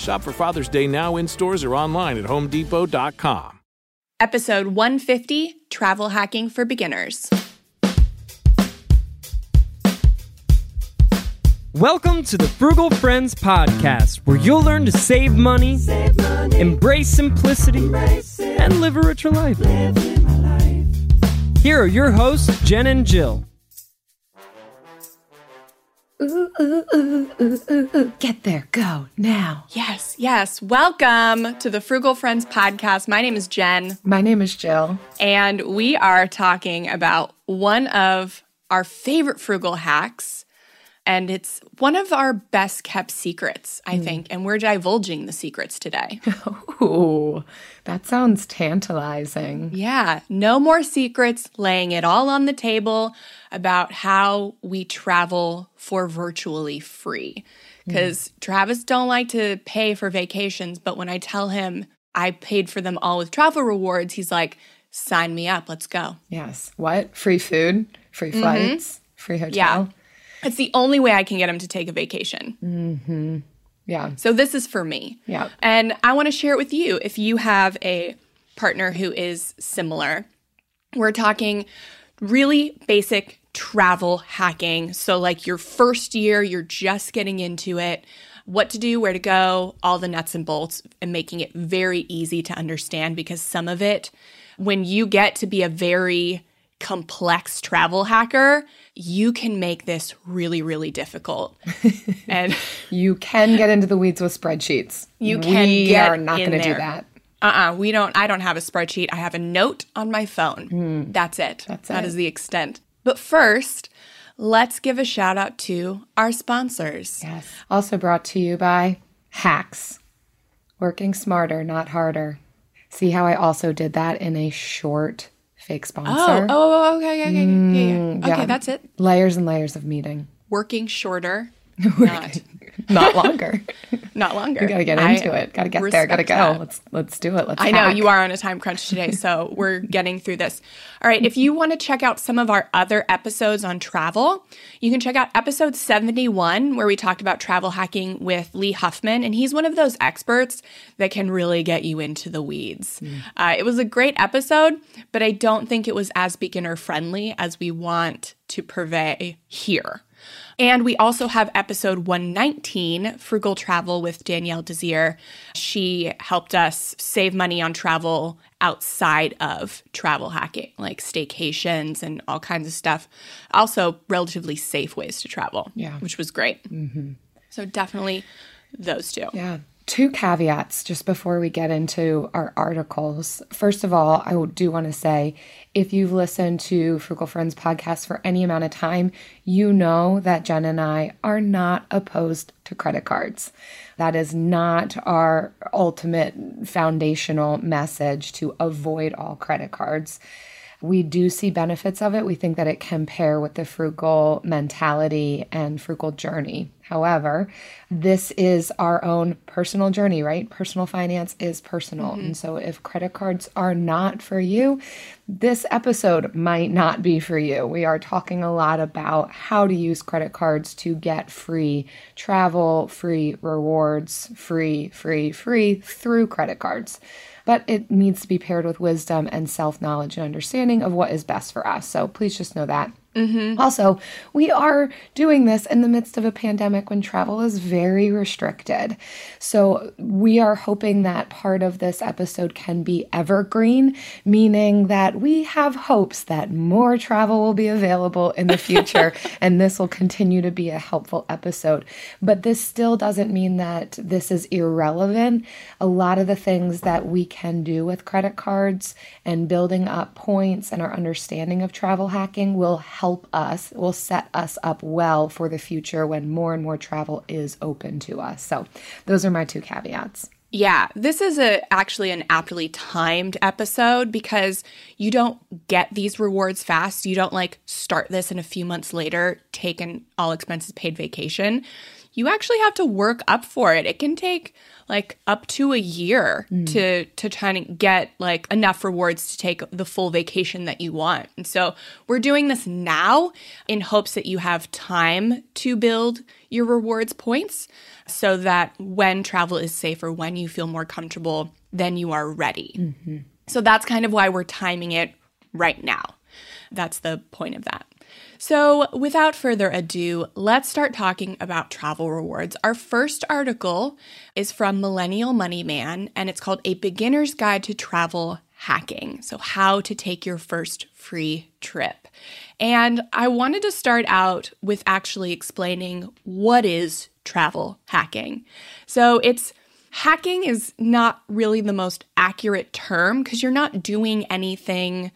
Shop for Father's Day now in stores or online at homedepot.com. Episode 150 Travel Hacking for Beginners. Welcome to the Frugal Friends Podcast, where you'll learn to save money, embrace simplicity, and live a richer life. Here are your hosts, Jen and Jill. Ooh, ooh, ooh, ooh, ooh, ooh. Get there, go now. Yes, yes. Welcome to the Frugal Friends podcast. My name is Jen, My name is Jill. and we are talking about one of our favorite frugal hacks. And it's one of our best kept secrets, I hmm. think. And we're divulging the secrets today. Ooh, that sounds tantalizing. Yeah, no more secrets, laying it all on the table about how we travel for virtually free. Hmm. Because Travis don't like to pay for vacations, but when I tell him I paid for them all with travel rewards, he's like, "Sign me up, let's go." Yes. What? Free food, free mm-hmm. flights, free hotel. Yeah. It's the only way I can get him to take a vacation. Mm-hmm. Yeah. So this is for me. Yeah. And I want to share it with you if you have a partner who is similar. We're talking really basic travel hacking. So, like your first year, you're just getting into it, what to do, where to go, all the nuts and bolts, and making it very easy to understand because some of it, when you get to be a very complex travel hacker, you can make this really, really difficult. and You can get into the weeds with spreadsheets. You can We get are not in going to do that. uh-uh we don't i don't have a spreadsheet i have a note on my phone hmm. that's it That's That it. is the extent but first let's give a shout out to our sponsors Yes. Also brought to you by Hacks. Working smarter, not harder. See how I also did that in a short fake oh sponsor? oh, oh, oh okay okay okay, yeah, yeah. Mm, okay yeah. that's it Layers and layers of meeting. working shorter not Not longer. not longer We gotta get I into it. Gotta get there. Gotta go. that. Let's let's do it. Let's. I know you are on a time crunch today, so we're getting through this. All right, if you want to check out some of our other episodes on travel, you can check out episode 71, where we talked about travel hacking with Lee Huffman, and he's one of those experts that can really get you into the weeds. Uh, it was a great episode, but I don't think it was as beginner friendly as we want to purvey here. And we also have episode 119, Frugal Travel with Danielle Desir. She helped us save money on travel outside of travel hacking, like staycations and all kinds of stuff. Also, relatively safe ways to travel, Yeah. which was great. Mm-hmm. So, definitely those two. Yeah. Two caveats just before we get into our articles. First of all, I do want to say if you've listened to Frugal Friends podcast for any amount of time, you know that Jen and I are not opposed to credit cards. That is not our ultimate foundational message to avoid all credit cards. We do see benefits of it. We think that it can pair with the frugal mentality and frugal journey. However, this is our own personal journey, right? Personal finance is personal. Mm-hmm. And so if credit cards are not for you, this episode might not be for you. We are talking a lot about how to use credit cards to get free travel, free rewards, free, free, free through credit cards but it needs to be paired with wisdom and self knowledge and understanding of what is best for us. So please just know that. Mm-hmm. Also, we are doing this in the midst of a pandemic when travel is very restricted. So, we are hoping that part of this episode can be evergreen, meaning that we have hopes that more travel will be available in the future and this will continue to be a helpful episode. But this still doesn't mean that this is irrelevant. A lot of the things that we can do with credit cards and building up points and our understanding of travel hacking will help us, will set us up well for the future when more and more travel is open to us. So, those are my two caveats. Yeah, this is a actually an aptly timed episode because you don't get these rewards fast. You don't like start this and a few months later take an all expenses paid vacation. You actually have to work up for it. It can take like up to a year mm. to to try to get like enough rewards to take the full vacation that you want. And so we're doing this now in hopes that you have time to build your rewards points so that when travel is safer, when you feel more comfortable, then you are ready. Mm-hmm. So that's kind of why we're timing it right now. That's the point of that. So, without further ado, let's start talking about travel rewards. Our first article is from Millennial Money Man, and it's called A Beginner's Guide to Travel Hacking. So, how to take your first free trip. And I wanted to start out with actually explaining what is travel hacking. So, it's hacking is not really the most accurate term because you're not doing anything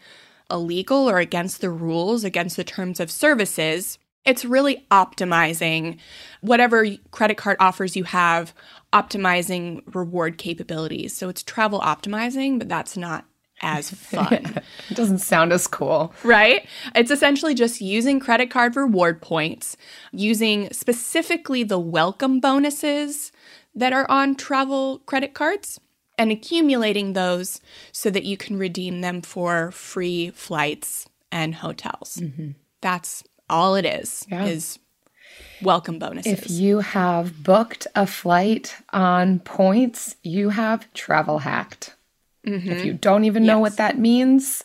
illegal or against the rules, against the terms of services. It's really optimizing whatever credit card offers you have, optimizing reward capabilities. So it's travel optimizing, but that's not as fun. it doesn't sound as cool. Right? It's essentially just using credit card reward points, using specifically the welcome bonuses that are on travel credit cards and accumulating those so that you can redeem them for free flights and hotels. Mm-hmm. That's all it is. Yeah. Is welcome bonuses. If you have booked a flight on points, you have travel hacked. Mm-hmm. If you don't even know yes. what that means,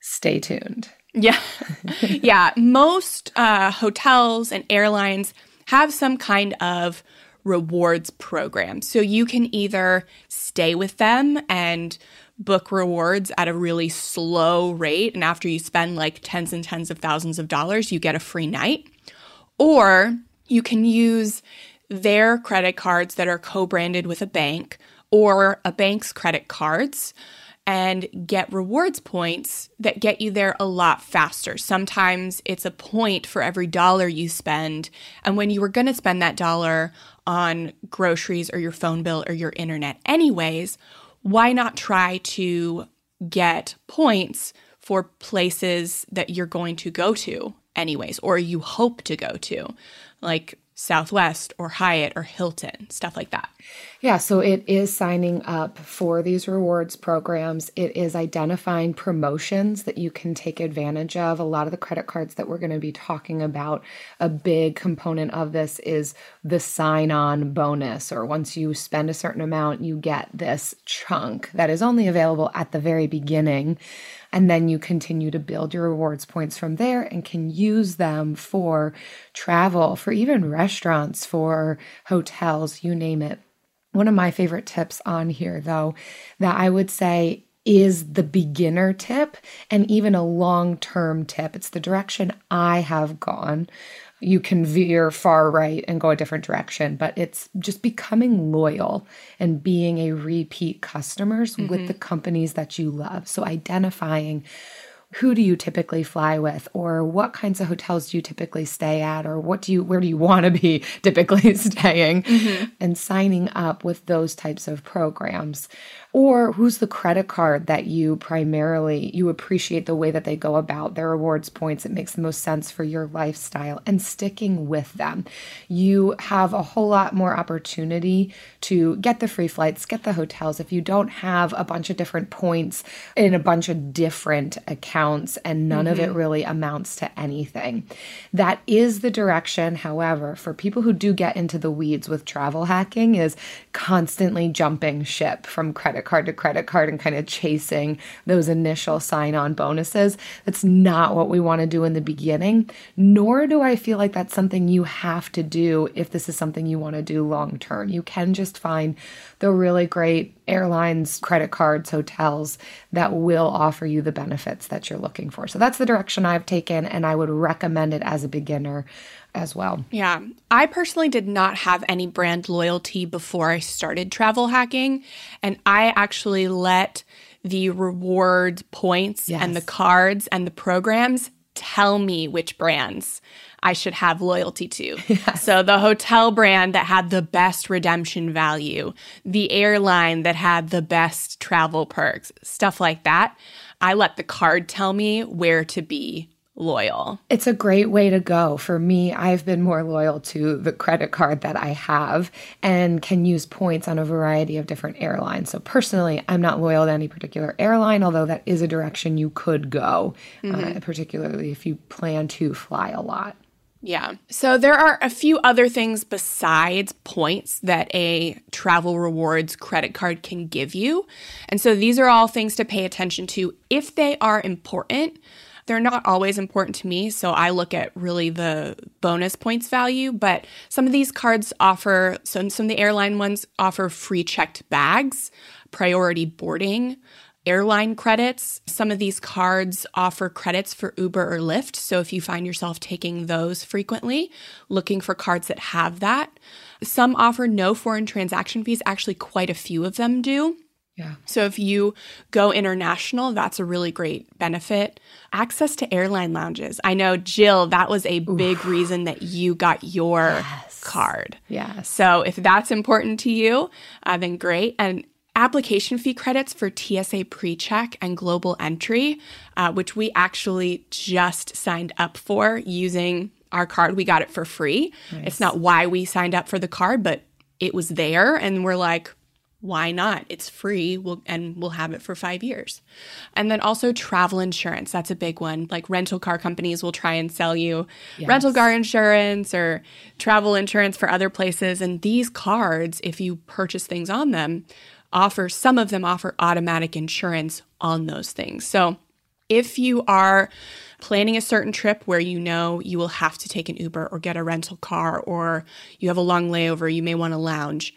stay tuned. Yeah. yeah. Most uh, hotels and airlines have some kind of rewards program. So you can either stay with them and book rewards at a really slow rate. And after you spend like tens and tens of thousands of dollars, you get a free night. Or you can use their credit cards that are co branded with a bank or a bank's credit cards and get rewards points that get you there a lot faster. Sometimes it's a point for every dollar you spend. And when you were going to spend that dollar on groceries or your phone bill or your internet, anyways, why not try to get points for places that you're going to go to, anyways, or you hope to go to? Like Southwest or Hyatt or Hilton, stuff like that. Yeah, so it is signing up for these rewards programs. It is identifying promotions that you can take advantage of. A lot of the credit cards that we're going to be talking about, a big component of this is the sign on bonus, or once you spend a certain amount, you get this chunk that is only available at the very beginning. And then you continue to build your rewards points from there and can use them for travel, for even restaurants, for hotels, you name it. One of my favorite tips on here, though, that I would say is the beginner tip and even a long term tip. It's the direction I have gone you can veer far right and go a different direction, but it's just becoming loyal and being a repeat customers mm-hmm. with the companies that you love. So identifying who do you typically fly with? Or what kinds of hotels do you typically stay at? Or what do you where do you want to be typically staying? Mm-hmm. and signing up with those types of programs or who's the credit card that you primarily you appreciate the way that they go about their rewards points it makes the most sense for your lifestyle and sticking with them you have a whole lot more opportunity to get the free flights get the hotels if you don't have a bunch of different points in a bunch of different accounts and none mm-hmm. of it mm-hmm. really amounts to anything. That is the direction, however, for people who do get into the weeds with travel hacking is constantly jumping ship from credit card to credit card and kind of chasing those initial sign-on bonuses. That's not what we want to do in the beginning, nor do I feel like that's something you have to do if this is something you want to do long term. You can just find the really great airlines, credit cards, hotels that will offer you the benefits that you're looking for. So that's the direction I've taken, and I would recommend it as a beginner as well. Yeah. I personally did not have any brand loyalty before I started travel hacking, and I actually let the reward points yes. and the cards and the programs tell me which brands I should have loyalty to. Yes. So the hotel brand that had the best redemption value, the airline that had the best travel perks, stuff like that. I let the card tell me where to be loyal. It's a great way to go. For me, I've been more loyal to the credit card that I have and can use points on a variety of different airlines. So, personally, I'm not loyal to any particular airline, although that is a direction you could go, uh, mm-hmm. uh, particularly if you plan to fly a lot. Yeah. So there are a few other things besides points that a travel rewards credit card can give you. And so these are all things to pay attention to if they are important. They're not always important to me, so I look at really the bonus points value, but some of these cards offer some some of the airline ones offer free checked bags, priority boarding, airline credits. Some of these cards offer credits for Uber or Lyft. So if you find yourself taking those frequently, looking for cards that have that. Some offer no foreign transaction fees. Actually, quite a few of them do. Yeah. So if you go international, that's a really great benefit. Access to airline lounges. I know, Jill, that was a big Oof. reason that you got your yes. card. Yeah. So if that's important to you, uh, then great. And application fee credits for TSA PreCheck and Global Entry, uh, which we actually just signed up for using our card. We got it for free. Nice. It's not why we signed up for the card, but it was there, and we're like, why not? It's free we'll, and we'll have it for five years. And then also travel insurance. That's a big one. Like rental car companies will try and sell you yes. rental car insurance or travel insurance for other places. And these cards, if you purchase things on them, offer, some of them offer automatic insurance on those things. So if you are planning a certain trip where you know you will have to take an Uber or get a rental car or you have a long layover, you may want to lounge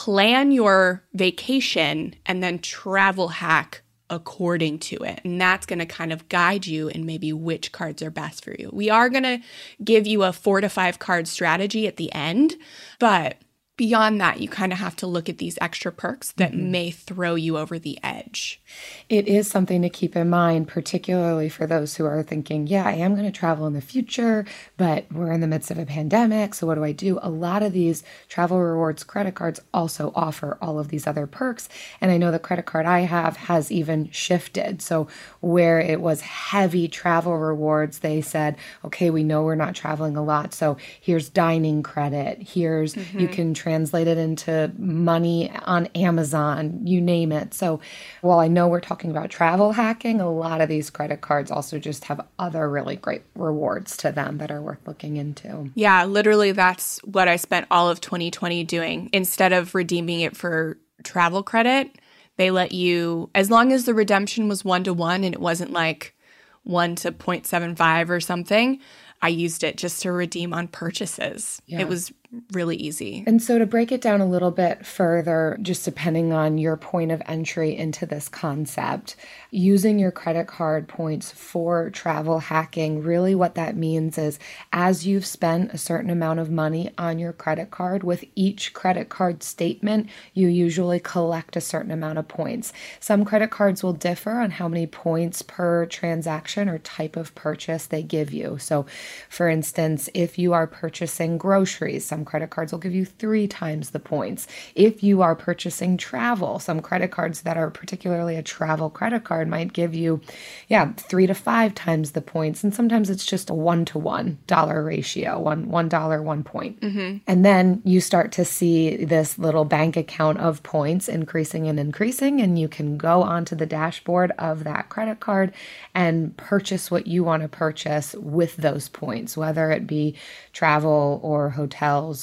plan your vacation and then travel hack according to it. And that's going to kind of guide you in maybe which cards are best for you. We are going to give you a four to five card strategy at the end, but beyond that, you kind of have to look at these extra perks that mm-hmm. may throw you over the edge. It is something to keep in mind, particularly for those who are thinking, yeah, I am going to travel in the future, but we're in the midst of a pandemic. So, what do I do? A lot of these travel rewards credit cards also offer all of these other perks. And I know the credit card I have has even shifted. So, where it was heavy travel rewards, they said, okay, we know we're not traveling a lot. So, here's dining credit. Here's, mm-hmm. you can translated into money on Amazon, you name it. So while I know we're talking about travel hacking, a lot of these credit cards also just have other really great rewards to them that are worth looking into. Yeah, literally, that's what I spent all of 2020 doing. Instead of redeeming it for travel credit, they let you, as long as the redemption was one to one and it wasn't like one to 0.75 or something, I used it just to redeem on purchases. Yeah. It was really easy. And so, to break it down a little bit further, just depending on your point of entry into this concept, using your credit card points for travel hacking, really what that means is as you've spent a certain amount of money on your credit card, with each credit card statement, you usually collect a certain amount of points. Some credit cards will differ on how many points per transaction or type of purchase they give you. So, for instance, if you are purchasing groceries, some Some credit cards will give you three times the points. If you are purchasing travel, some credit cards that are particularly a travel credit card might give you, yeah, three to five times the points. And sometimes it's just a one to one dollar ratio, one one dollar, one point. Mm-hmm. And then you start to see this little bank account of points increasing and increasing, and you can go onto the dashboard of that credit card and purchase what you want to purchase with those points, whether it be travel or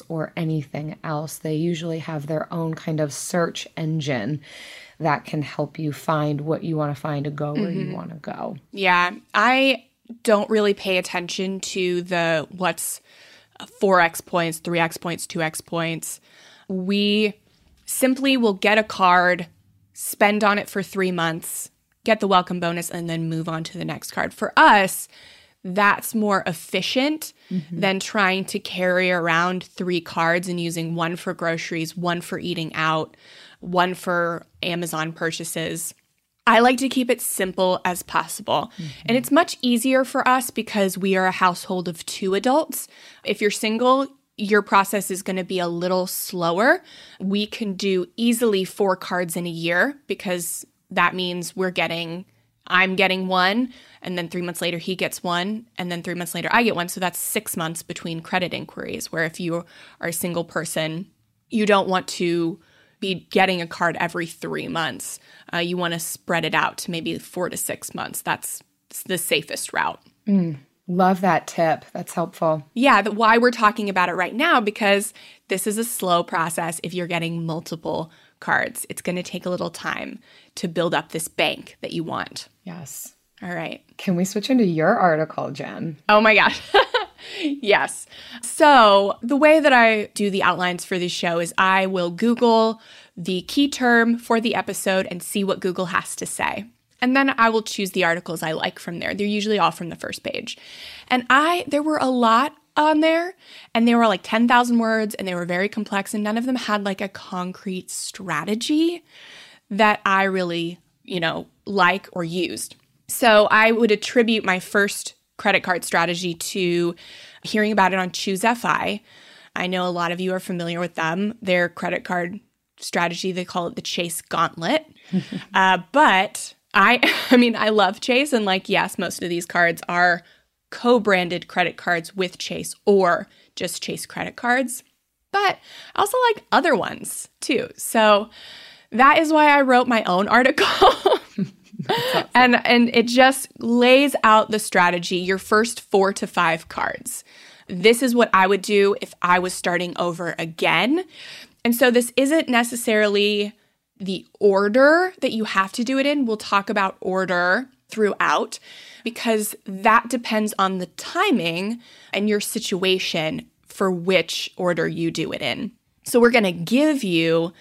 or anything else. They usually have their own kind of search engine that can help you find what you want to find to go where you mm-hmm. want to go. Yeah, I don't really pay attention to the what's uh, 4x points, 3x points, 2x points. We simply will get a card, spend on it for three months, get the welcome bonus, and then move on to the next card. For us, that's more efficient mm-hmm. than trying to carry around three cards and using one for groceries, one for eating out, one for Amazon purchases. I like to keep it simple as possible. Mm-hmm. And it's much easier for us because we are a household of two adults. If you're single, your process is going to be a little slower. We can do easily four cards in a year because that means we're getting, I'm getting one, and then three months later he gets one, and then three months later I get one. So that's six months between credit inquiries. Where if you are a single person, you don't want to be getting a card every three months. Uh, you want to spread it out to maybe four to six months. That's the safest route. Love that tip. That's helpful. Yeah, the, why we're talking about it right now because this is a slow process if you're getting multiple cards. It's going to take a little time to build up this bank that you want. Yes. All right. Can we switch into your article, Jen? Oh my gosh. yes. So, the way that I do the outlines for this show is I will Google the key term for the episode and see what Google has to say. And then I will choose the articles I like from there. They're usually all from the first page. And I, there were a lot on there, and they were like 10,000 words, and they were very complex, and none of them had like a concrete strategy that I really, you know, like or used. So I would attribute my first credit card strategy to hearing about it on Choose FI. I know a lot of you are familiar with them. Their credit card strategy, they call it the Chase Gauntlet. uh, but I, I mean, I love Chase, and like, yes, most of these cards are co-branded credit cards with Chase or just Chase credit cards. But I also like other ones too. So that is why I wrote my own article. and and it just lays out the strategy, your first 4 to 5 cards. This is what I would do if I was starting over again. And so this isn't necessarily the order that you have to do it in. We'll talk about order throughout because that depends on the timing and your situation for which order you do it in. So we're going to give you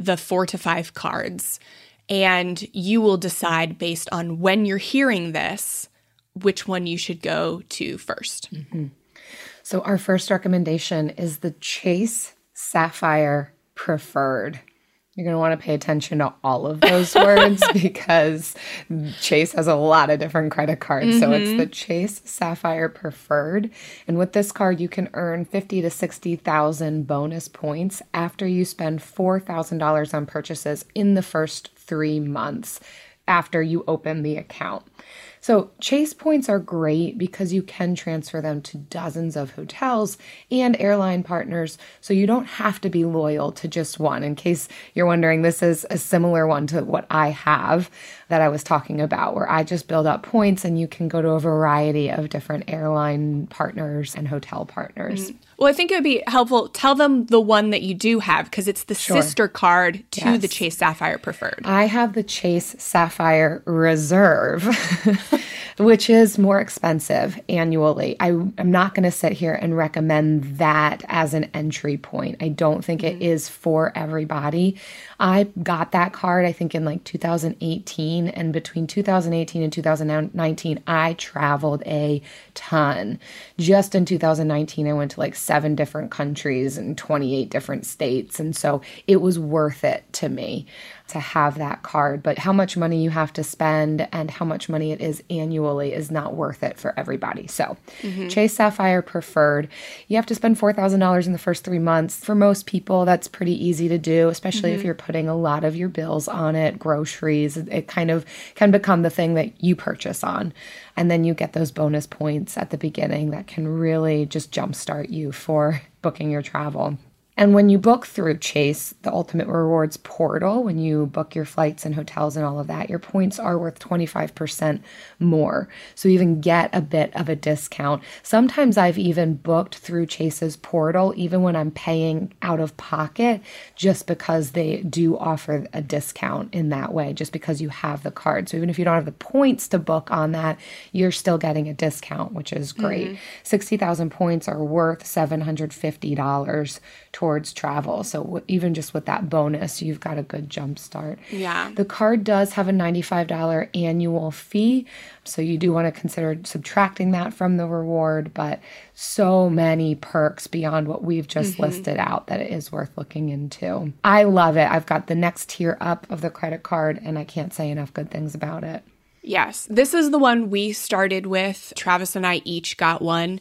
the 4 to 5 cards and you will decide based on when you're hearing this which one you should go to 1st mm-hmm. So, our first recommendation is the Chase Sapphire Preferred. You're going to want to pay attention to all of those words because Chase has a lot of different credit cards. So it's mm-hmm. the Chase Sapphire Preferred. And with this card, you can earn 50 to 60,000 bonus points after you spend $4,000 on purchases in the first three months after you open the account. So, Chase points are great because you can transfer them to dozens of hotels and airline partners, so you don't have to be loyal to just one. In case you're wondering, this is a similar one to what I have that I was talking about, where I just build up points and you can go to a variety of different airline partners and hotel partners. Mm. Well, I think it would be helpful. Tell them the one that you do have because it's the sister card to Yes. the Chase Sapphire Preferred. I have the Chase Sapphire Reserve, which is more expensive annually. I, am not going to sit here and recommend that as an entry point. I don't think it mm-hmm. is for everybody. I got that card, I think, in like 2018. And between 2018 and 2019, I traveled a ton. Just in 2019, I went to like seven different countries and 28 different states. And so it was worth it to me. To have that card. But how much money you have to spend and how much money it is annually is not worth it for everybody. So, mm-hmm. Chase Sapphire Preferred, you have to spend $4,000 in the first three months. For most people, that's pretty easy to do, especially mm-hmm. if you're putting a lot of your bills on it, groceries. It kind of can become the thing that you purchase on. And then you get those bonus points at the beginning that can really just jumpstart you for booking your travel. And when you book through Chase, the Ultimate Rewards portal, when you book your flights and hotels and all of that, your points are worth 25% more. So you even get a bit of a discount. Sometimes I've even booked through Chase's portal, even when I'm paying out of pocket, just because they do offer a discount in that way, just because you have the card. So even if you don't have the points to book on that, you're still getting a discount, which is great. Mm-hmm. 60,000 points are worth $750 towards towards travel. So even just with that bonus, you've got a good jump start. Yeah. The card does have a $95 annual fee. So you do want to consider subtracting that from the reward, but so many perks beyond what we've just mm-hmm. listed out that it is worth looking into. I love it. I've got the next tier up of the credit card and I can't say enough good things about it. Yes, this is the one we started with. Travis and I each got one.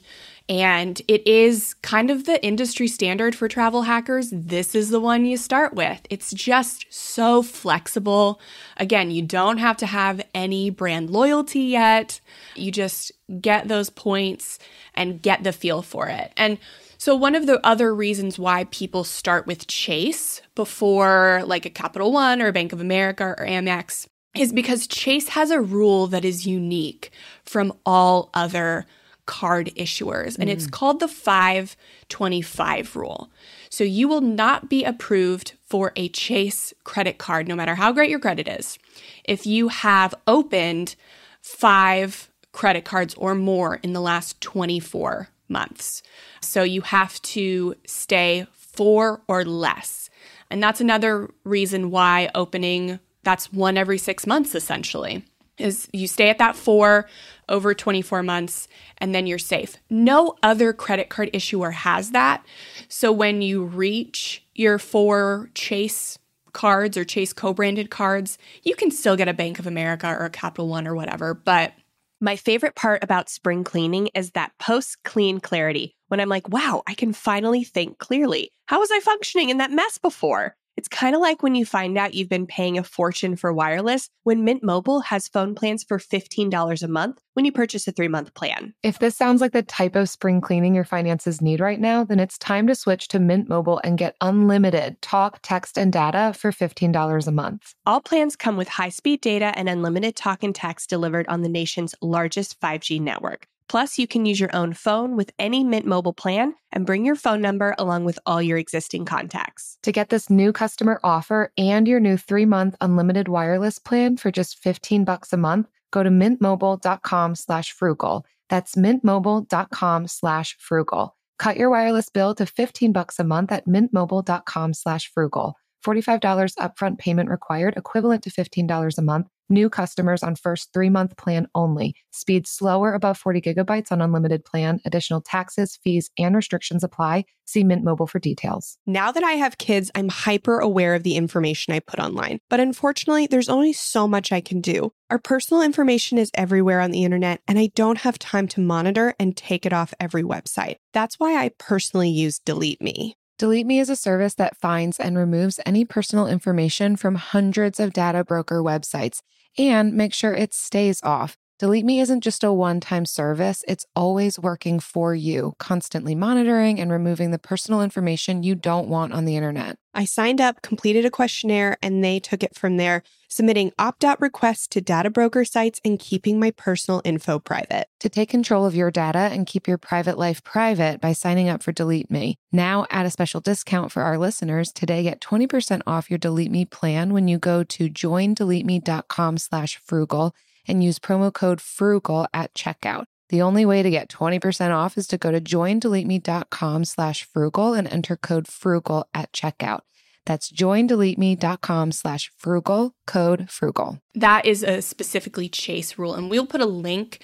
And it is kind of the industry standard for travel hackers. This is the one you start with. It's just so flexible. Again, you don't have to have any brand loyalty yet. You just get those points and get the feel for it. And so, one of the other reasons why people start with Chase before like a Capital One or Bank of America or Amex is because Chase has a rule that is unique from all other card issuers, and mm. it's called the 525 rule. So you will not be approved for a Chase credit card, no matter how great your credit is, if you have opened five credit cards or more in the last 24 months. So you have to stay four or less. And that's another reason why opening that's one every six months essentially is you stay at that four over 24 months and then you're safe. No other credit card issuer has that. So when you reach your four Chase cards or Chase co branded cards, you can still get a Bank of America or a Capital One or whatever. But my favorite part about spring cleaning is that post clean clarity when I'm like, wow, I can finally think clearly. How was I functioning in that mess before? It's kind of like when you find out you've been paying a fortune for wireless when Mint Mobile has phone plans for $15 a month when you purchase a three month plan. If this sounds like the type of spring cleaning your finances need right now, then it's time to switch to Mint Mobile and get unlimited talk, text, and data for $15 a month. All plans come with high speed data and unlimited talk and text delivered on the nation's largest 5G network. Plus, you can use your own phone with any Mint Mobile plan and bring your phone number along with all your existing contacts. To get this new customer offer and your new 3-month unlimited wireless plan for just 15 bucks a month, go to mintmobile.com slash frugal. That's mintmobile.com slash frugal. Cut your wireless bill to 15 bucks a month at mintmobile.com/frugal. $45 upfront payment required, equivalent to $15 a month. New customers on first three month plan only. Speed slower above 40 gigabytes on unlimited plan. Additional taxes, fees, and restrictions apply. See Mint Mobile for details. Now that I have kids, I'm hyper aware of the information I put online. But unfortunately, there's only so much I can do. Our personal information is everywhere on the internet, and I don't have time to monitor and take it off every website. That's why I personally use Delete Me. Delete Me is a service that finds and removes any personal information from hundreds of data broker websites and make sure it stays off. Delete Me isn't just a one time service, it's always working for you, constantly monitoring and removing the personal information you don't want on the internet. I signed up, completed a questionnaire, and they took it from there, submitting opt out requests to data broker sites and keeping my personal info private. To take control of your data and keep your private life private by signing up for Delete Me. Now, at a special discount for our listeners, today get 20% off your Delete Me plan when you go to joindeleteme.com slash frugal and use promo code FRUGAL at checkout. The only way to get 20% off is to go to joindeleteme.com slash frugal and enter code FRUGAL at checkout. That's joindeleteme.com slash frugal, code frugal. That is a specifically Chase rule. And we'll put a link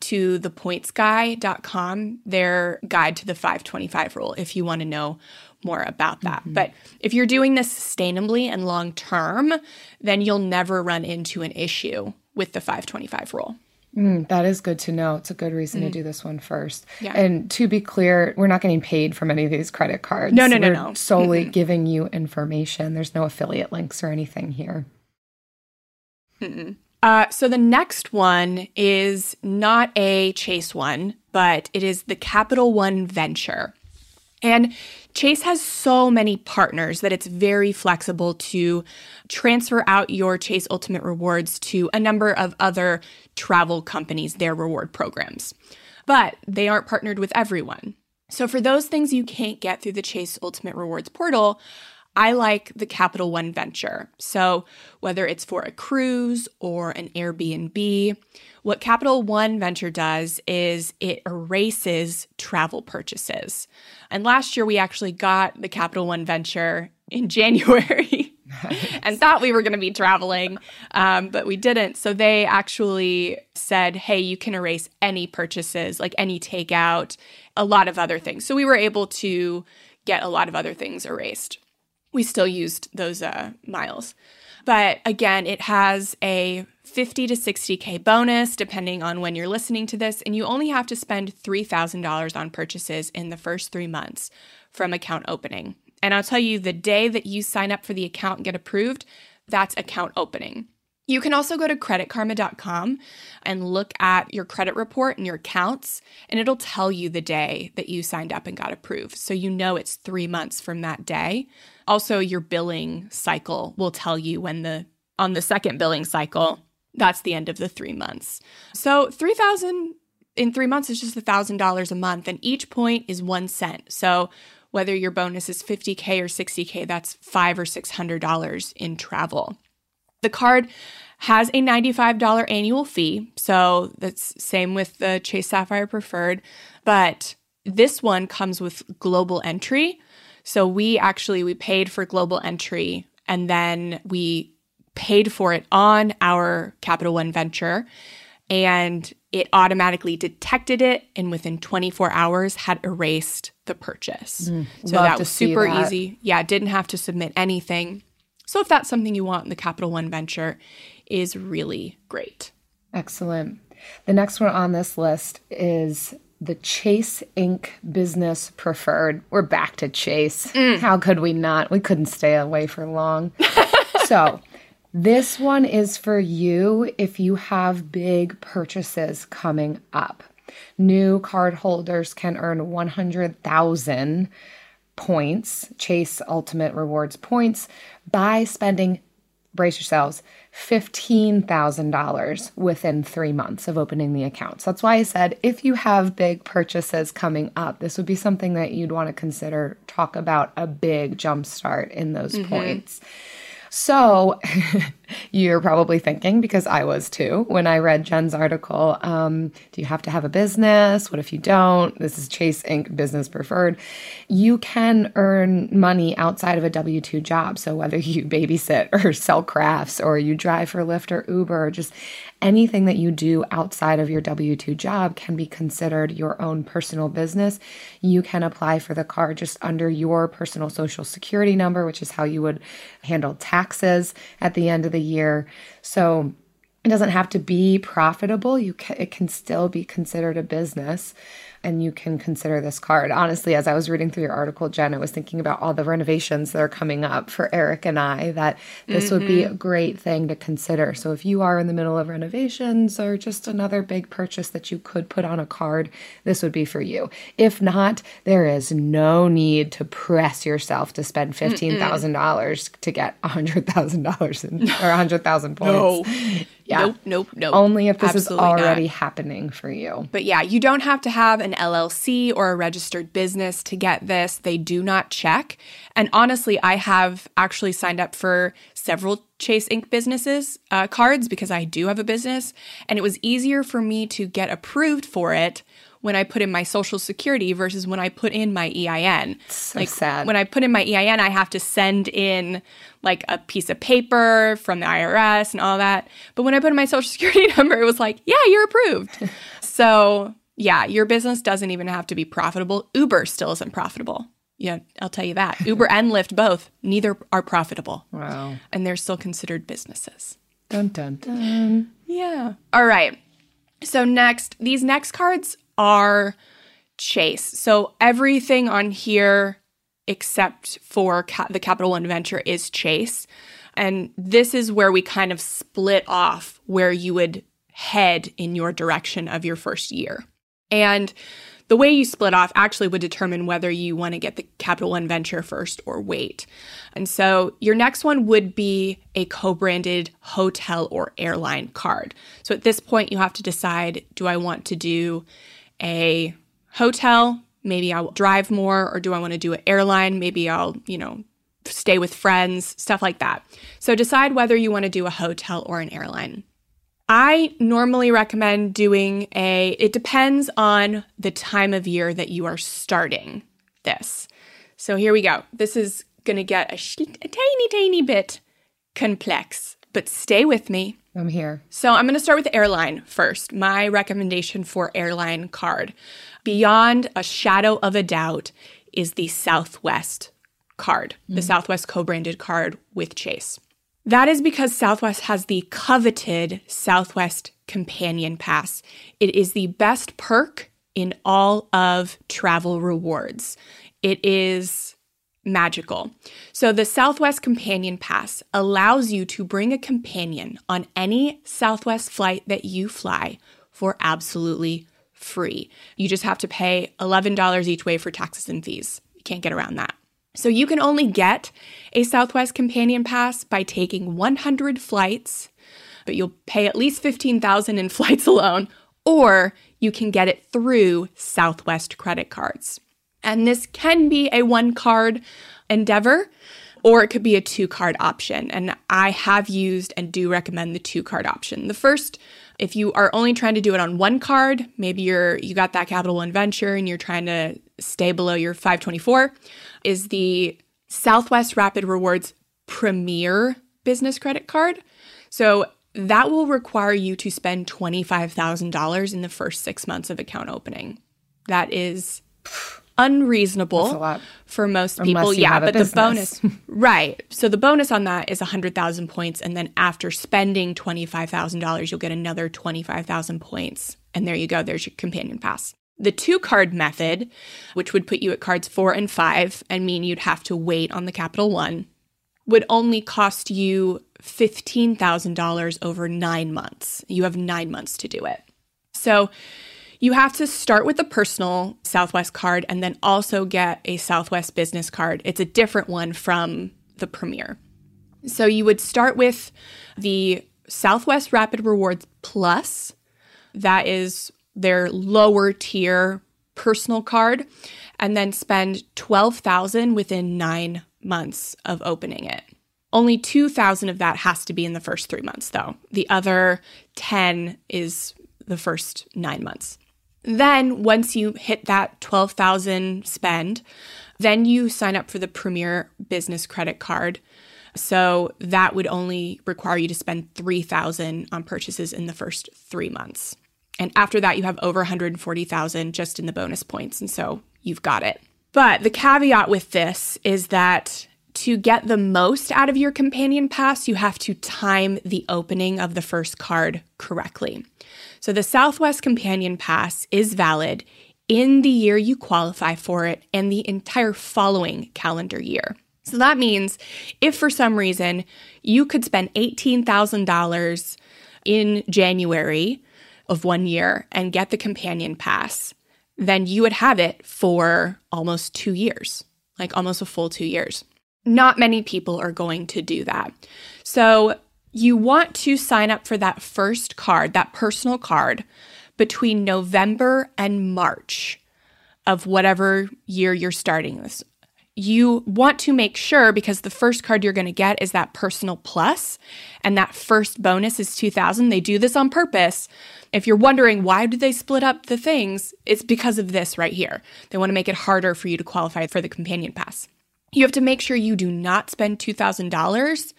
to the pointsguy.com, their guide to the 525 rule, if you want to know more about that. Mm-hmm. But if you're doing this sustainably and long term, then you'll never run into an issue with the 525 rule. Mm, that is good to know. It's a good reason mm. to do this one first. Yeah. And to be clear, we're not getting paid from any of these credit cards. No, no, no, no. Solely mm-hmm. giving you information. There's no affiliate links or anything here. Uh, so the next one is not a Chase one, but it is the Capital One Venture. And Chase has so many partners that it's very flexible to transfer out your Chase Ultimate Rewards to a number of other travel companies, their reward programs. But they aren't partnered with everyone. So for those things you can't get through the Chase Ultimate Rewards portal, I like the Capital One venture. So, whether it's for a cruise or an Airbnb, what Capital One venture does is it erases travel purchases. And last year, we actually got the Capital One venture in January. and thought we were going to be traveling, um, but we didn't. So they actually said, hey, you can erase any purchases, like any takeout, a lot of other things. So we were able to get a lot of other things erased we still used those uh, miles. But again, it has a 50 to 60K bonus depending on when you're listening to this, and you only have to spend $3,000 on purchases in the first three months from account opening. And I'll tell you, the day that you sign up for the account and get approved, that's account opening. You can also go to creditkarma.com and look at your credit report and your accounts, and it'll tell you the day that you signed up and got approved. So you know it's three months from that day. Also, your billing cycle will tell you when the on the second billing cycle, that's the end of the three months. So 3000 in three months is just a $1,000 a month, and each point is one cent. So whether your bonus is 50K or 60K, that's five or $600 in travel. The card has a $95 annual fee. So that's same with the Chase Sapphire Preferred, but this one comes with global entry. So we actually we paid for global entry and then we paid for it on our Capital One venture and it automatically detected it and within 24 hours had erased the purchase. Mm, so that was super that. easy. Yeah, didn't have to submit anything. So if that's something you want in the Capital One venture, is really great. Excellent. The next one on this list is the Chase Ink Business Preferred. We're back to Chase. Mm. How could we not? We couldn't stay away for long. so, this one is for you if you have big purchases coming up. New cardholders can earn 100,000 points, Chase Ultimate Rewards points, by spending, brace yourselves, $15,000 within three months of opening the account. So that's why I said if you have big purchases coming up, this would be something that you'd want to consider. Talk about a big jump start in those mm-hmm. points. So you're probably thinking, because I was too, when I read Jen's article, um, do you have to have a business? What if you don't? This is Chase Ink Business Preferred. You can earn money outside of a W 2 job. So whether you babysit or sell crafts or you drive for Lyft or Uber, just anything that you do outside of your W 2 job can be considered your own personal business. You can apply for the card just under your personal social security number, which is how you would handle taxes at the end of the year. So it doesn't have to be profitable. You can, it can still be considered a business and you can consider this card. Honestly, as I was reading through your article, Jen, I was thinking about all the renovations that are coming up for Eric and I, that this mm-hmm. would be a mm-hmm. great thing to consider. So if you are in the middle of renovations or just another big purchase that you could put on a card, this would be for you. If not, there is no need to press yourself to spend $15,000 to get $100,000 or 100,000 points. No. Yeah. Nope, nope, nope. Only if this Absolutely is already not. happening for you. But yeah, you don't have to have an LLC or a registered business to get this. They do not check. And honestly, I have actually signed up for several Chase Ink businesses uh, cards because I do have a business. And it was easier for me to get approved for it when I put in my social security versus when I put in my EIN. So like sad. when I put in my EIN, I have to send in like a piece of paper from the IRS and all that. But when I put in my social security number, it was like, yeah, you're approved. so yeah, your business doesn't even have to be profitable. Uber still isn't profitable. Yeah, I'll tell you that. Uber and Lyft both, neither are profitable. Wow. And they're still considered businesses. Dun dun dun. Yeah. All right. So next, these next cards are Chase. So everything on here except for ca- the Capital One Venture is Chase. And this is where we kind of split off where you would head in your direction of your first year. And the way you split off actually would determine whether you want to get the Capital One Venture first or wait. And so your next one would be a co branded hotel or airline card. So at this point, you have to decide do I want to do a hotel? Maybe I'll drive more, or do I want to do an airline? Maybe I'll, you know, stay with friends, stuff like that. So decide whether you want to do a hotel or an airline. I normally recommend doing a, it depends on the time of year that you are starting this. So here we go. This is going to get a, sh- a tiny, tiny bit complex, but stay with me. I'm here. So I'm going to start with airline first. My recommendation for airline card, beyond a shadow of a doubt, is the Southwest card, the mm. Southwest co branded card with Chase. That is because Southwest has the coveted Southwest Companion Pass. It is the best perk in all of travel rewards. It is magical. So, the Southwest Companion Pass allows you to bring a companion on any Southwest flight that you fly for absolutely free. You just have to pay $11 each way for taxes and fees. You can't get around that. So you can only get a Southwest Companion Pass by taking 100 flights, but you'll pay at least 15,000 in flights alone, or you can get it through Southwest credit cards. And this can be a one card endeavor or it could be a two card option. And I have used and do recommend the two card option. The first if you are only trying to do it on one card, maybe you're you got that Capital One venture and you're trying to stay below your 524, is the Southwest Rapid Rewards Premier Business Credit Card. So that will require you to spend $25,000 in the first 6 months of account opening. That is unreasonable That's a lot. for most people. Yeah, but the bonus, right? So the bonus on that is 100,000 points, and then after spending $25,000, you'll get another 25,000 points, and there you go. There's your companion pass. The two card method, which would put you at cards four and five and mean you'd have to wait on the Capital One, would only cost you $15,000 over nine months. You have nine months to do it. So you have to start with a personal Southwest card and then also get a Southwest business card. It's a different one from the Premier. So you would start with the Southwest Rapid Rewards Plus. That is their lower tier personal card and then spend 12,000 within 9 months of opening it. Only 2,000 of that has to be in the first 3 months though. The other 10 is the first 9 months. Then once you hit that 12,000 spend, then you sign up for the Premier Business Credit Card. So that would only require you to spend 3,000 on purchases in the first 3 months. And after that you have over 140,000 just in the bonus points and so you've got it. But the caveat with this is that to get the most out of your companion pass, you have to time the opening of the first card correctly. So the Southwest Companion Pass is valid in the year you qualify for it and the entire following calendar year. So that means if for some reason you could spend $18,000 in January of one year and get the companion pass, then you would have it for almost two years, like almost a full two years. Not many people are going to do that. So you want to sign up for that first card, that personal card, between November and March of whatever year you're starting this. you want to make sure because the first card you're going to get is that personal plus and that first bonus is 2000 they do this on purpose. If you're wondering why did they split up the things? It's because of this right here. They want to make it harder for you to qualify for the companion pass. You have to make sure you do not spend $2000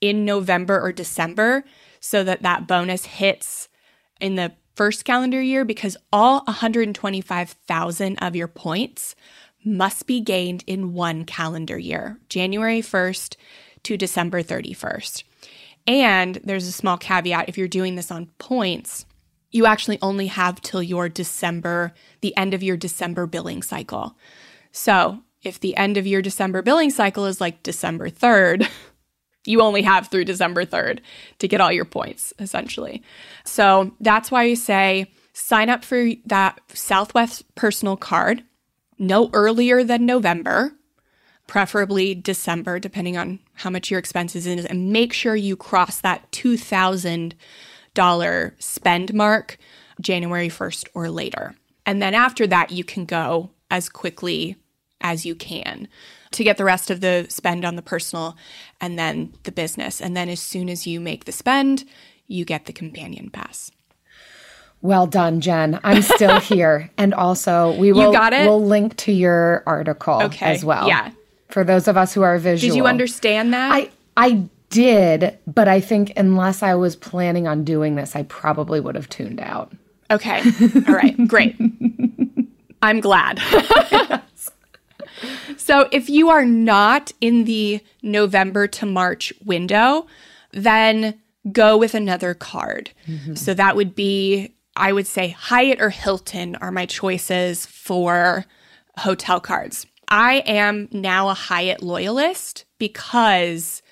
in november or december so that that bonus hits in the first calendar year because all 125000 of your points must be gained in one calendar year, January 1st to December 31st. And there's a small caveat if you're doing this on points, you actually only have till your December, the end of your December billing cycle. So if the end of your December billing cycle is like December 3rd, you only have through December 3rd to get all your points, essentially. So that's why you say sign up for that Southwest personal card no earlier than November, preferably December, depending on how much your expenses is, and make sure you cross that $2,000 spend mark January 1st or later. And then after that, you can go as quickly as you can to get the rest of the spend on the personal and then the business. And then as soon as you make the spend, you get the companion pass. Well done, Jen. I'm still here. And also, we will got it? we'll link to your article Okay, as well. yeah. For those of us who are visual. Did you understand that? I I did, but I think unless I was planning on doing this, I probably would have tuned out. Okay. All right. Great. I'm glad. so, if you are not in the November to March window, then go with another card. Mm-hmm. So, that would be, I would say, Hyatt or Hilton are my choices for hotel cards. I am now a Hyatt loyalist because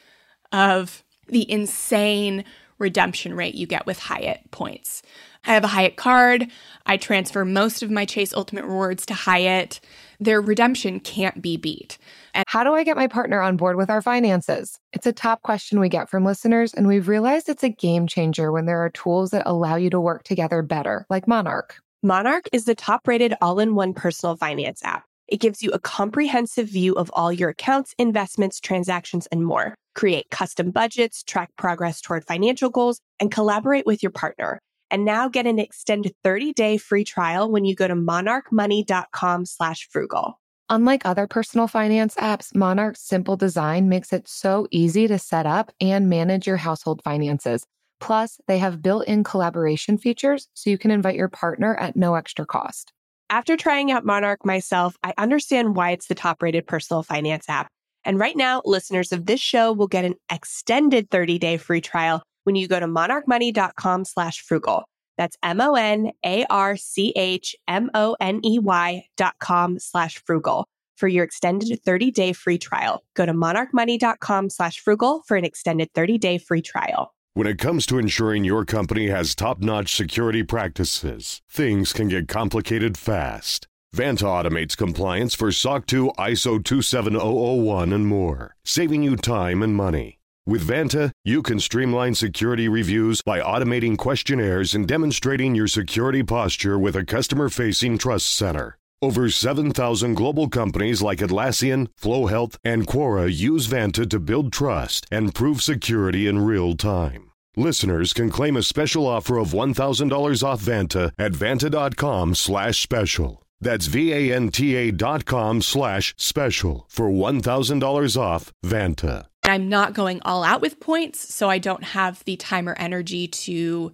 of the insane redemption rate you get with Hyatt points. I have a Hyatt card. I transfer most of my Chase Ultimate Rewards to Hyatt. Their redemption can't be beat. And How do I get my partner on board with our finances? It's a top question we get from listeners, and we've realized it's a game changer when there are tools that allow you to work together better, like Monarch. Monarch is the top rated all in one personal finance app. It gives you a comprehensive view of all your accounts, investments, transactions, and more. Create custom budgets, track progress toward financial goals, and collaborate with your partner. And now get an extended 30-day free trial when you go to monarchmoney.com slash frugal. Unlike other personal finance apps, Monarch's simple design makes it so easy to set up and manage your household finances. Plus, they have built in collaboration features so you can invite your partner at no extra cost. After trying out Monarch myself, I understand why it's the top rated personal finance app. And right now, listeners of this show will get an extended 30 day free trial when you go to monarchmoney.com slash frugal. That's M O N A R C H M O N E Y dot com slash frugal for your extended 30 day free trial. Go to monarchmoney.com slash frugal for an extended 30 day free trial. When it comes to ensuring your company has top notch security practices, things can get complicated fast. Vanta automates compliance for SOC 2, ISO 27001, and more, saving you time and money. With Vanta, you can streamline security reviews by automating questionnaires and demonstrating your security posture with a customer facing trust center. Over 7,000 global companies like Atlassian, Flo Health, and Quora use Vanta to build trust and prove security in real time. Listeners can claim a special offer of $1,000 off Vanta at vanta.com slash special. That's V-A-N-T-A dot com slash special for $1,000 off Vanta. I'm not going all out with points, so I don't have the time or energy to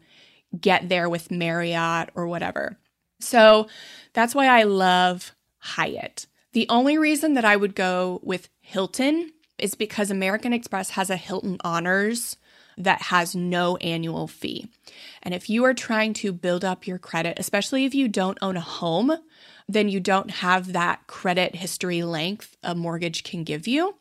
get there with Marriott or whatever. So that's why I love Hyatt. The only reason that I would go with Hilton is because American Express has a Hilton Honors that has no annual fee. And if you are trying to build up your credit, especially if you don't own a home, then you don't have that credit history length a mortgage can give you.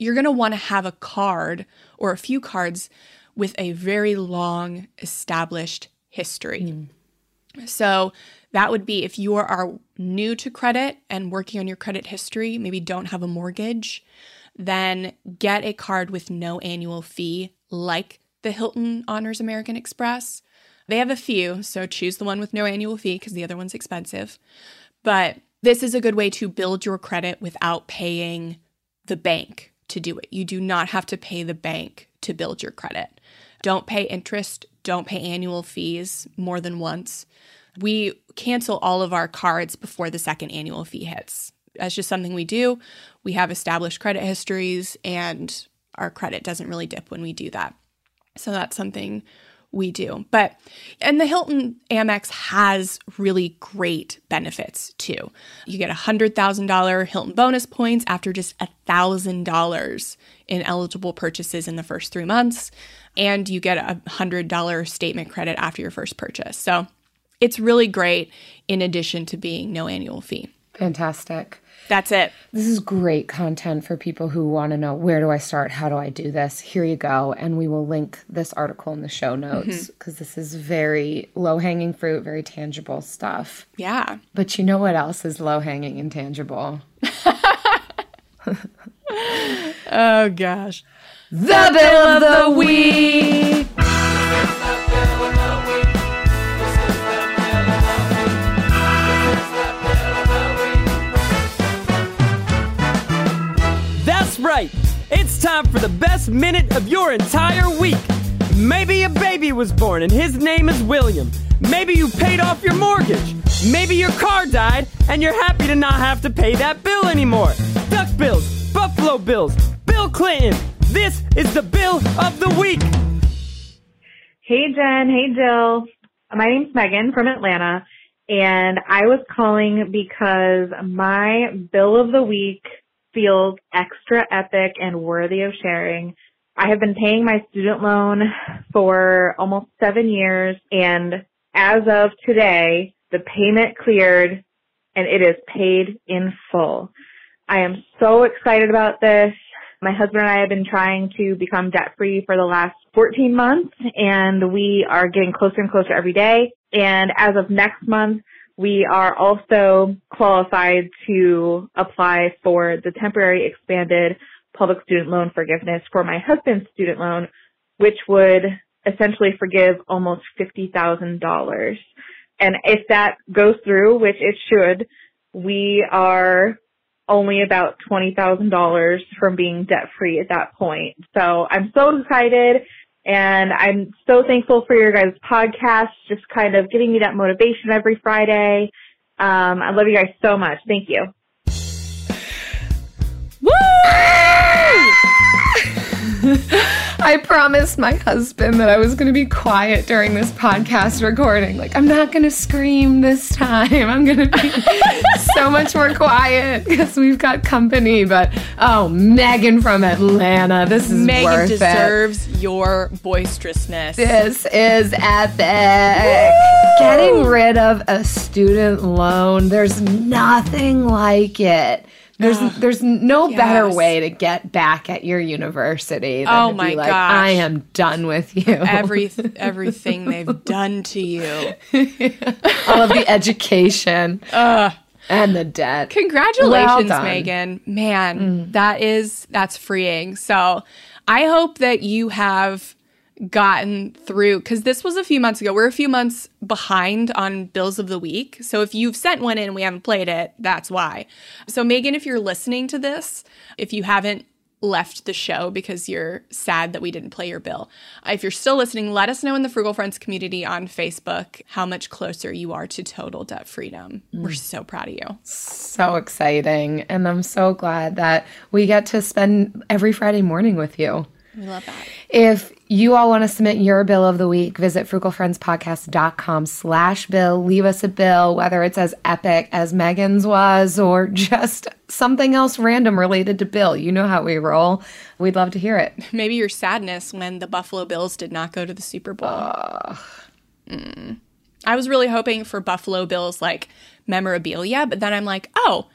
You're going to want to have a card or a few cards with a very long established history. Hmm. So that would be if you are new to credit and working on your credit history, maybe don't have a mortgage, then get a card with no annual fee, like the Hilton Honors American Express. They have a few, so choose the one with no annual fee because the other one's expensive. But This is a good way to build your credit without paying the bank to do it. You do not have to pay the bank to build your credit. Don't pay interest, don't pay annual fees more than once. We cancel all of our cards before the second annual fee hits. That's just something we do. We have established credit histories, and our credit doesn't really dip when we do that. So that's something we do. But and the Hilton Amex has really great benefits too. You get a hundred thousand dollar Hilton bonus points after just a thousand dollars in eligible purchases in the first three months, and you get a hundred dollar statement credit after your first purchase. So it's really great in addition to being no annual fee. Fantastic. That's it. This is great content for people who want to know where do I start? How do I do this? Here you go. And we will link this article in the show notes because this is very low hanging fruit, very tangible stuff. Yeah. But you know what else is low hanging and tangible? Oh gosh. The bill of the week. Right. It's time for the best minute of your entire week. Maybe a baby was born and his name is William. Maybe you paid off your mortgage. Maybe your car died and you're happy to not have to pay that bill anymore. Duck bills, Buffalo bills, Bill Clinton. This is the bill of the week. Hey Jen, hey Jill. My name's Megan from Atlanta, and I was calling because my bill of the week feels extra epic and worthy of sharing. I have been paying my student loan for almost seven years, and as of today, the payment cleared and it is paid in full. I am so excited about this. My husband and I have been trying to become debt free for the last 14 months and we are getting closer and closer every day. And as of next month, we are also qualified to apply for the temporary expanded public student loan forgiveness for my husband's student loan, which would essentially forgive almost $50,000. And if that goes through, which it should, we are only about $20,000 from being debt free at that point. So I'm so excited and I'm so thankful for your guys' podcast, just kind of giving me that motivation every Friday. Um, I love you guys so much. Thank you. I promised my husband that I was going to be quiet during this podcast recording. Like, I'm not going to scream this time. I'm going to be so much more quiet because we've got company. But oh, Megan from Atlanta, this is Megan worth it. deserves your boisterousness. This is epic. Getting rid of a student loan, there's nothing like it. There's there's no better way to get back at your university than Oh my like, gosh. I am done with you. Every everything they've done to you. All of the education and the debt. Congratulations, Well. Megan. Man, mm. that is that's freeing. So I hope that you have gotten through because this was a few months ago. We're a few months behind on bills of the week. So if you've sent one in and we haven't played it, that's why. So Megan, if you're listening to this, if you haven't left the show because you're sad that we didn't play your bill. If you're still listening, let us know in the Frugal Friends community on Facebook how much closer you are to total debt freedom. We're mm. so proud of you. So exciting. And I'm so glad that we get to spend every Friday morning with you. We love that. If you all want to submit your bill of the week, visit frugalfriendspodcast.com slash bill. Leave us a bill, whether it's as epic as Megan's was or just something else random related to Bill. You know how we roll. We'd love to hear it. Maybe your sadness when the Buffalo Bills did not go to the Super Bowl. Mm. I was really hoping for Buffalo Bills like memorabilia, but then I'm like, oh,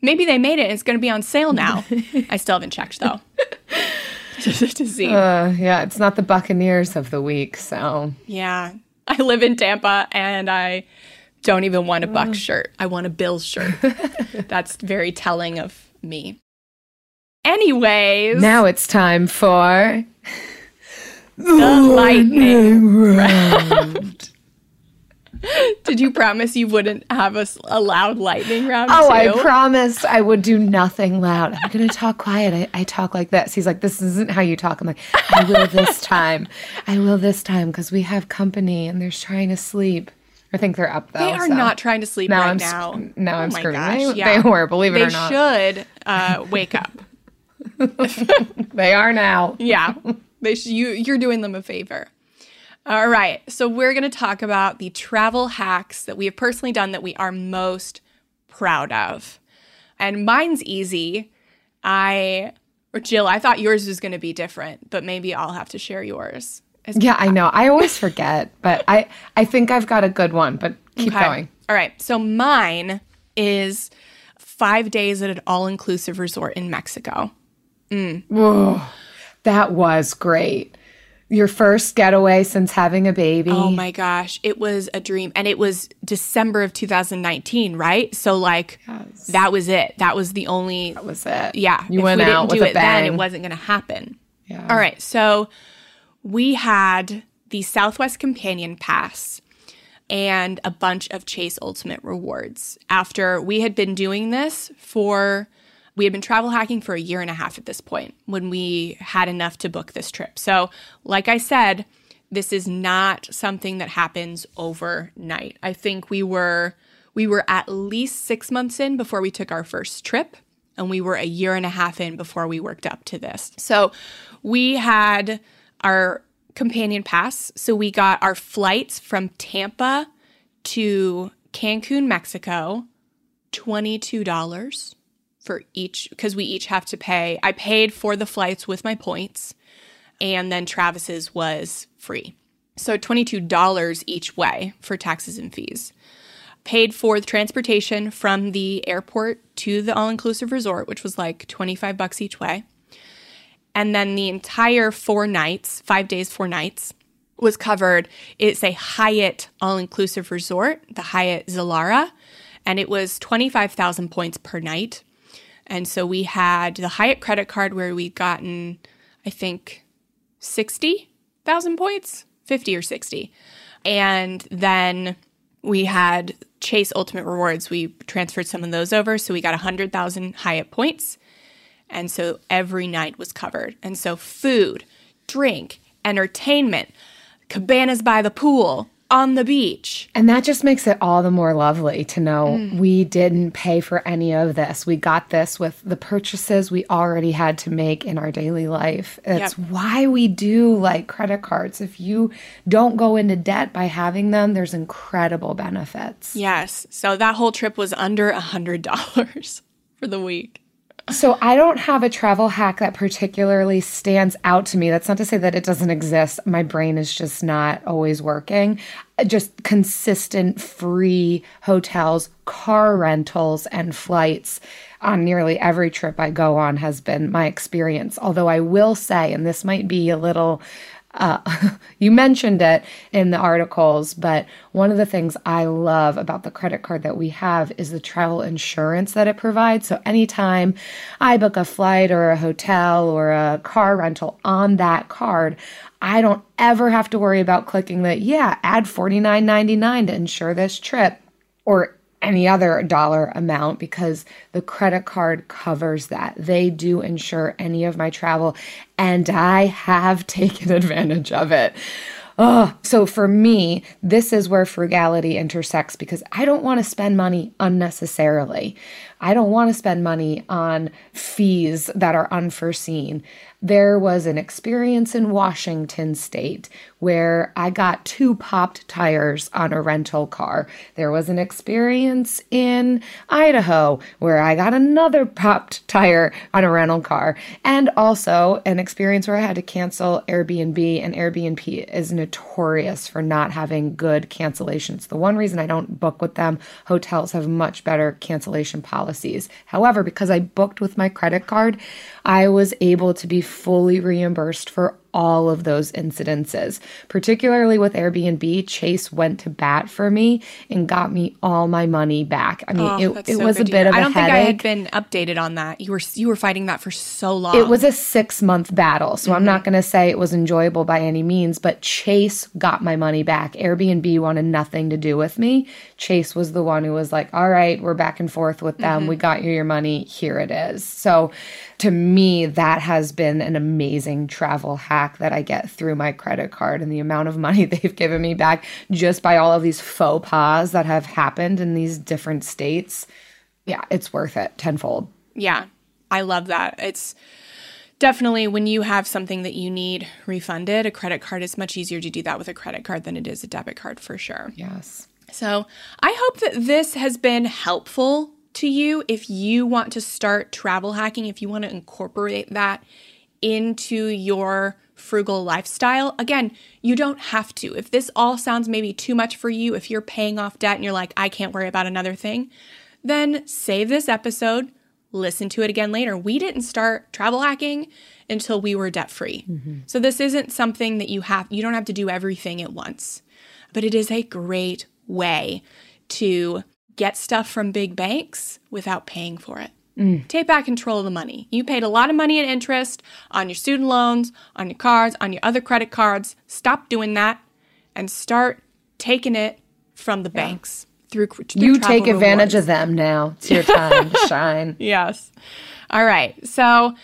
maybe they made it and it's going to be on sale now. I still haven't checked though. To see. Uh, yeah, it's not the Buccaneers of the week, so yeah. I live in Tampa and I don't even want a Buck shirt. I want a Bills shirt. That's very telling of me. Anyways, now it's time for the lightning round. Did you promise you wouldn't have a, a loud lightning round? Oh, too? I promised I would do nothing loud. I'm going to talk quiet. I, I talk like this. He's like, this isn't how you talk. I'm like, I will this time. I will this time because we have company and they're trying to sleep. I think they're up though. They are so. not trying to sleep Now right I'm now. now Oh I'm screaming. gosh, They- yeah. they were, believe it they or not. They should uh, wake up. They are now. Yeah, they sh- you you're doing them a favor. All right, so we're going to talk about the travel hacks that we have personally done that we are most proud of, and mine's easy. I or Jill, I thought yours was going to be different, but maybe I'll have to share yours. Yeah, I know. I always forget, but I I think I've got a good one. But keep Okay. going. All right, so mine is five days at an all-inclusive resort in Mexico. Mm. Whoa, That was great. Your first getaway since having a baby. Oh my gosh, it was a dream. And it was December of 2019, right? So like that was it. That was the only That was it. yeah. You if went we out didn't with do a it then, it wasn't going to happen. Yeah. All right. So we had the Southwest Companion Pass and a bunch of Chase Ultimate rewards. After we had been doing this for we had been travel hacking for a year and a half at this point when we had enough to book this trip. So, like I said, this is not something that happens overnight. I think we were we were at least 6 months in before we took our first trip and we were a year and a half in before we worked up to this. So, we had our companion pass. So, we got our flights from Tampa to Cancun, Mexico, $22 for each because we each have to pay. I paid for the flights with my points, and then Travis's was free. So $22 each way for taxes and fees. Paid for the transportation from the airport to the all inclusive resort, which was like 25 bucks each way. And then the entire four nights, five days, four nights, was covered. It's a Hyatt all inclusive resort, the Hyatt Zilara, and it was 25,000 points per night. And so we had the Hyatt credit card where we'd gotten, I think, 60,000 points, 50 or 60. And then we had Chase Ultimate Rewards. We transferred some of those over. So we got 100,000 Hyatt points. And so every night was covered. And so food, drink, entertainment, cabanas by the pool, on the beach. And that just makes it all the more lovely to know mm. we didn't pay for any of this. We got this with the purchases we already had to make in our daily life. It's Yep. why we do like credit cards. If you don't go into debt by having them, there's incredible benefits. Yes. So that whole trip was under a $100 for the week. So I don't have a travel hack that particularly stands out to me. That's not to say that it doesn't exist. My brain is just not always working. Just consistent free hotels, car rentals, and flights on nearly every trip I go on has been my experience. Although I will say, and this might be a little uh, you mentioned it in the articles, but one of the things I love about the credit card that we have is the travel insurance that it provides. So anytime I book a flight or a hotel or a car rental on that card, I don't ever have to worry about clicking the yeah, add $49.99 to insure this trip or any other dollar amount because the credit card covers that. They do insure any of my travel, and I have taken advantage of it. Oh, so for me, this is where frugality intersects because I don't want to spend money unnecessarily. I don't want to spend money on fees that are unforeseen. There was an experience in Washington state where I got two popped tires on a rental car. There was an experience in Idaho where I got another popped tire on a rental car. And also an experience where I had to cancel Airbnb, and Airbnb is notorious for not having good cancellations. The one reason I don't book with them, hotels have much better cancellation policies. However, because I booked with my credit card, I was able to be fully reimbursed for all of those incidences. Particularly with Airbnb, Chase went to bat for me and got me all my money back. I mean, Oh, it, it so was a bit of a I don't headache. think I had been updated on that. You were you were fighting that for so long. It was a six month battle. So I'm Mm-hmm. not going to say it was enjoyable by any means, but Chase got my money back. Airbnb wanted nothing to do with me. Chase was the one who was like, all right, we're back and forth with them. Mm-hmm. We got you your money. Here it is. So to me, that has been an amazing travel hack that I get through my credit card and the amount of money they've given me back just by all of these faux pas that have happened in these different states. Yeah, it's worth it tenfold. Yeah, I love that. It's definitely when you have something that you need refunded, a credit card is much easier to do that with a credit card than it is a debit card for sure. Yes. So I hope that this has been helpful to you if you want to start travel hacking, if you want to incorporate that into your frugal lifestyle. Again, you don't have to. If this all sounds maybe too much for you, if you're paying off debt and you're like, I can't worry about another thing, then save this episode, listen to it again later. We didn't start travel hacking until we were debt free. Mm-hmm. So this isn't something that you have, you don't have to do everything at once, but it is a great way to get stuff from big banks without paying for it. Mm. Take back control of the money. You paid a lot of money in interest on your student loans, on your cards, on your other credit cards. Stop doing that and start taking it from the banks through, through You take advantage rewards. of them now. It's your time to shine. Yes. All right. So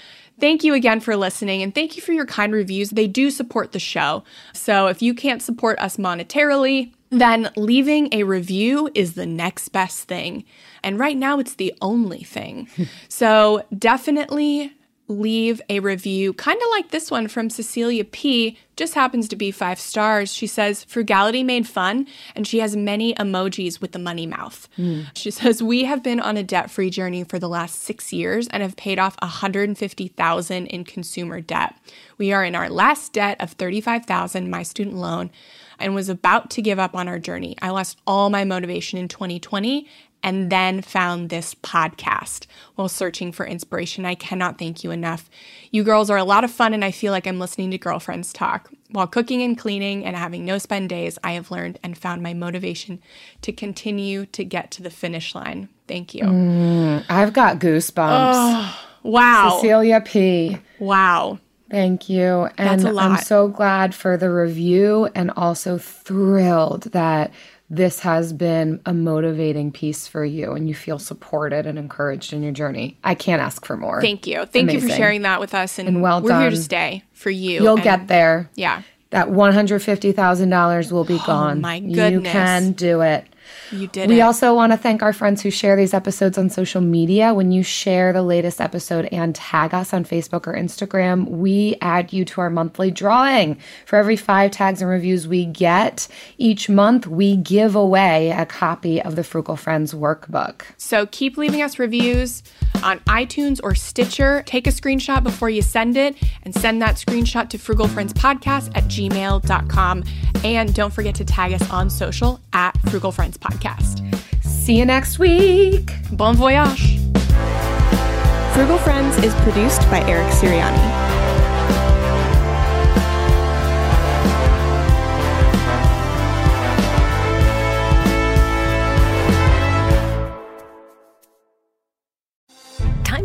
thank you again for listening and thank you for your kind reviews. They do support the show. So if you can't support us monetarily, then leaving a review is the next best thing. And right now, it's the only thing. so definitely leave a review, kind of like this one from Cecilia P. Just happens to be five stars. She says, Frugality made fun, and she has many emojis with the money mouth. Hmm. She says, We have been on a debt free journey for the last six years and have paid off 150000 in consumer debt. We are in our last debt of 35000 my student loan, and was about to give up on our journey. I lost all my motivation in 2020 and then found this podcast while searching for inspiration. I cannot thank you enough. You girls are a lot of fun, and I feel like I'm listening to girlfriends talk. While cooking and cleaning and having no spend days, I have learned and found my motivation to continue to get to the finish line. Thank you. Mm, I've got goosebumps. Wow. Cecilia P. Wow. Thank you. And That's a I'm so glad for the review and also thrilled that this has been a motivating piece for you and you feel supported and encouraged in your journey. I can't ask for more. Thank you. Thank you for sharing that with us. And, And well we're here to stay for you. You'll and- get there. Yeah. That $150,000 will be oh gone. Oh my You can do it. You did We it. also want to thank our friends who share these episodes on social media. When you share the latest episode and tag us on Facebook or Instagram, we add you to our monthly drawing. For every five tags and reviews we get each month, we give away a copy of the Frugal Friends workbook. So keep leaving us reviews on iTunes or Stitcher. Take a screenshot before you send it and send that screenshot to frugalfriendspodcast at gmail.com. And don't forget to tag us on social at Frugal Friends Podcast. See you next week. Bon voyage. Frugal Friends is produced by Eric Siriani.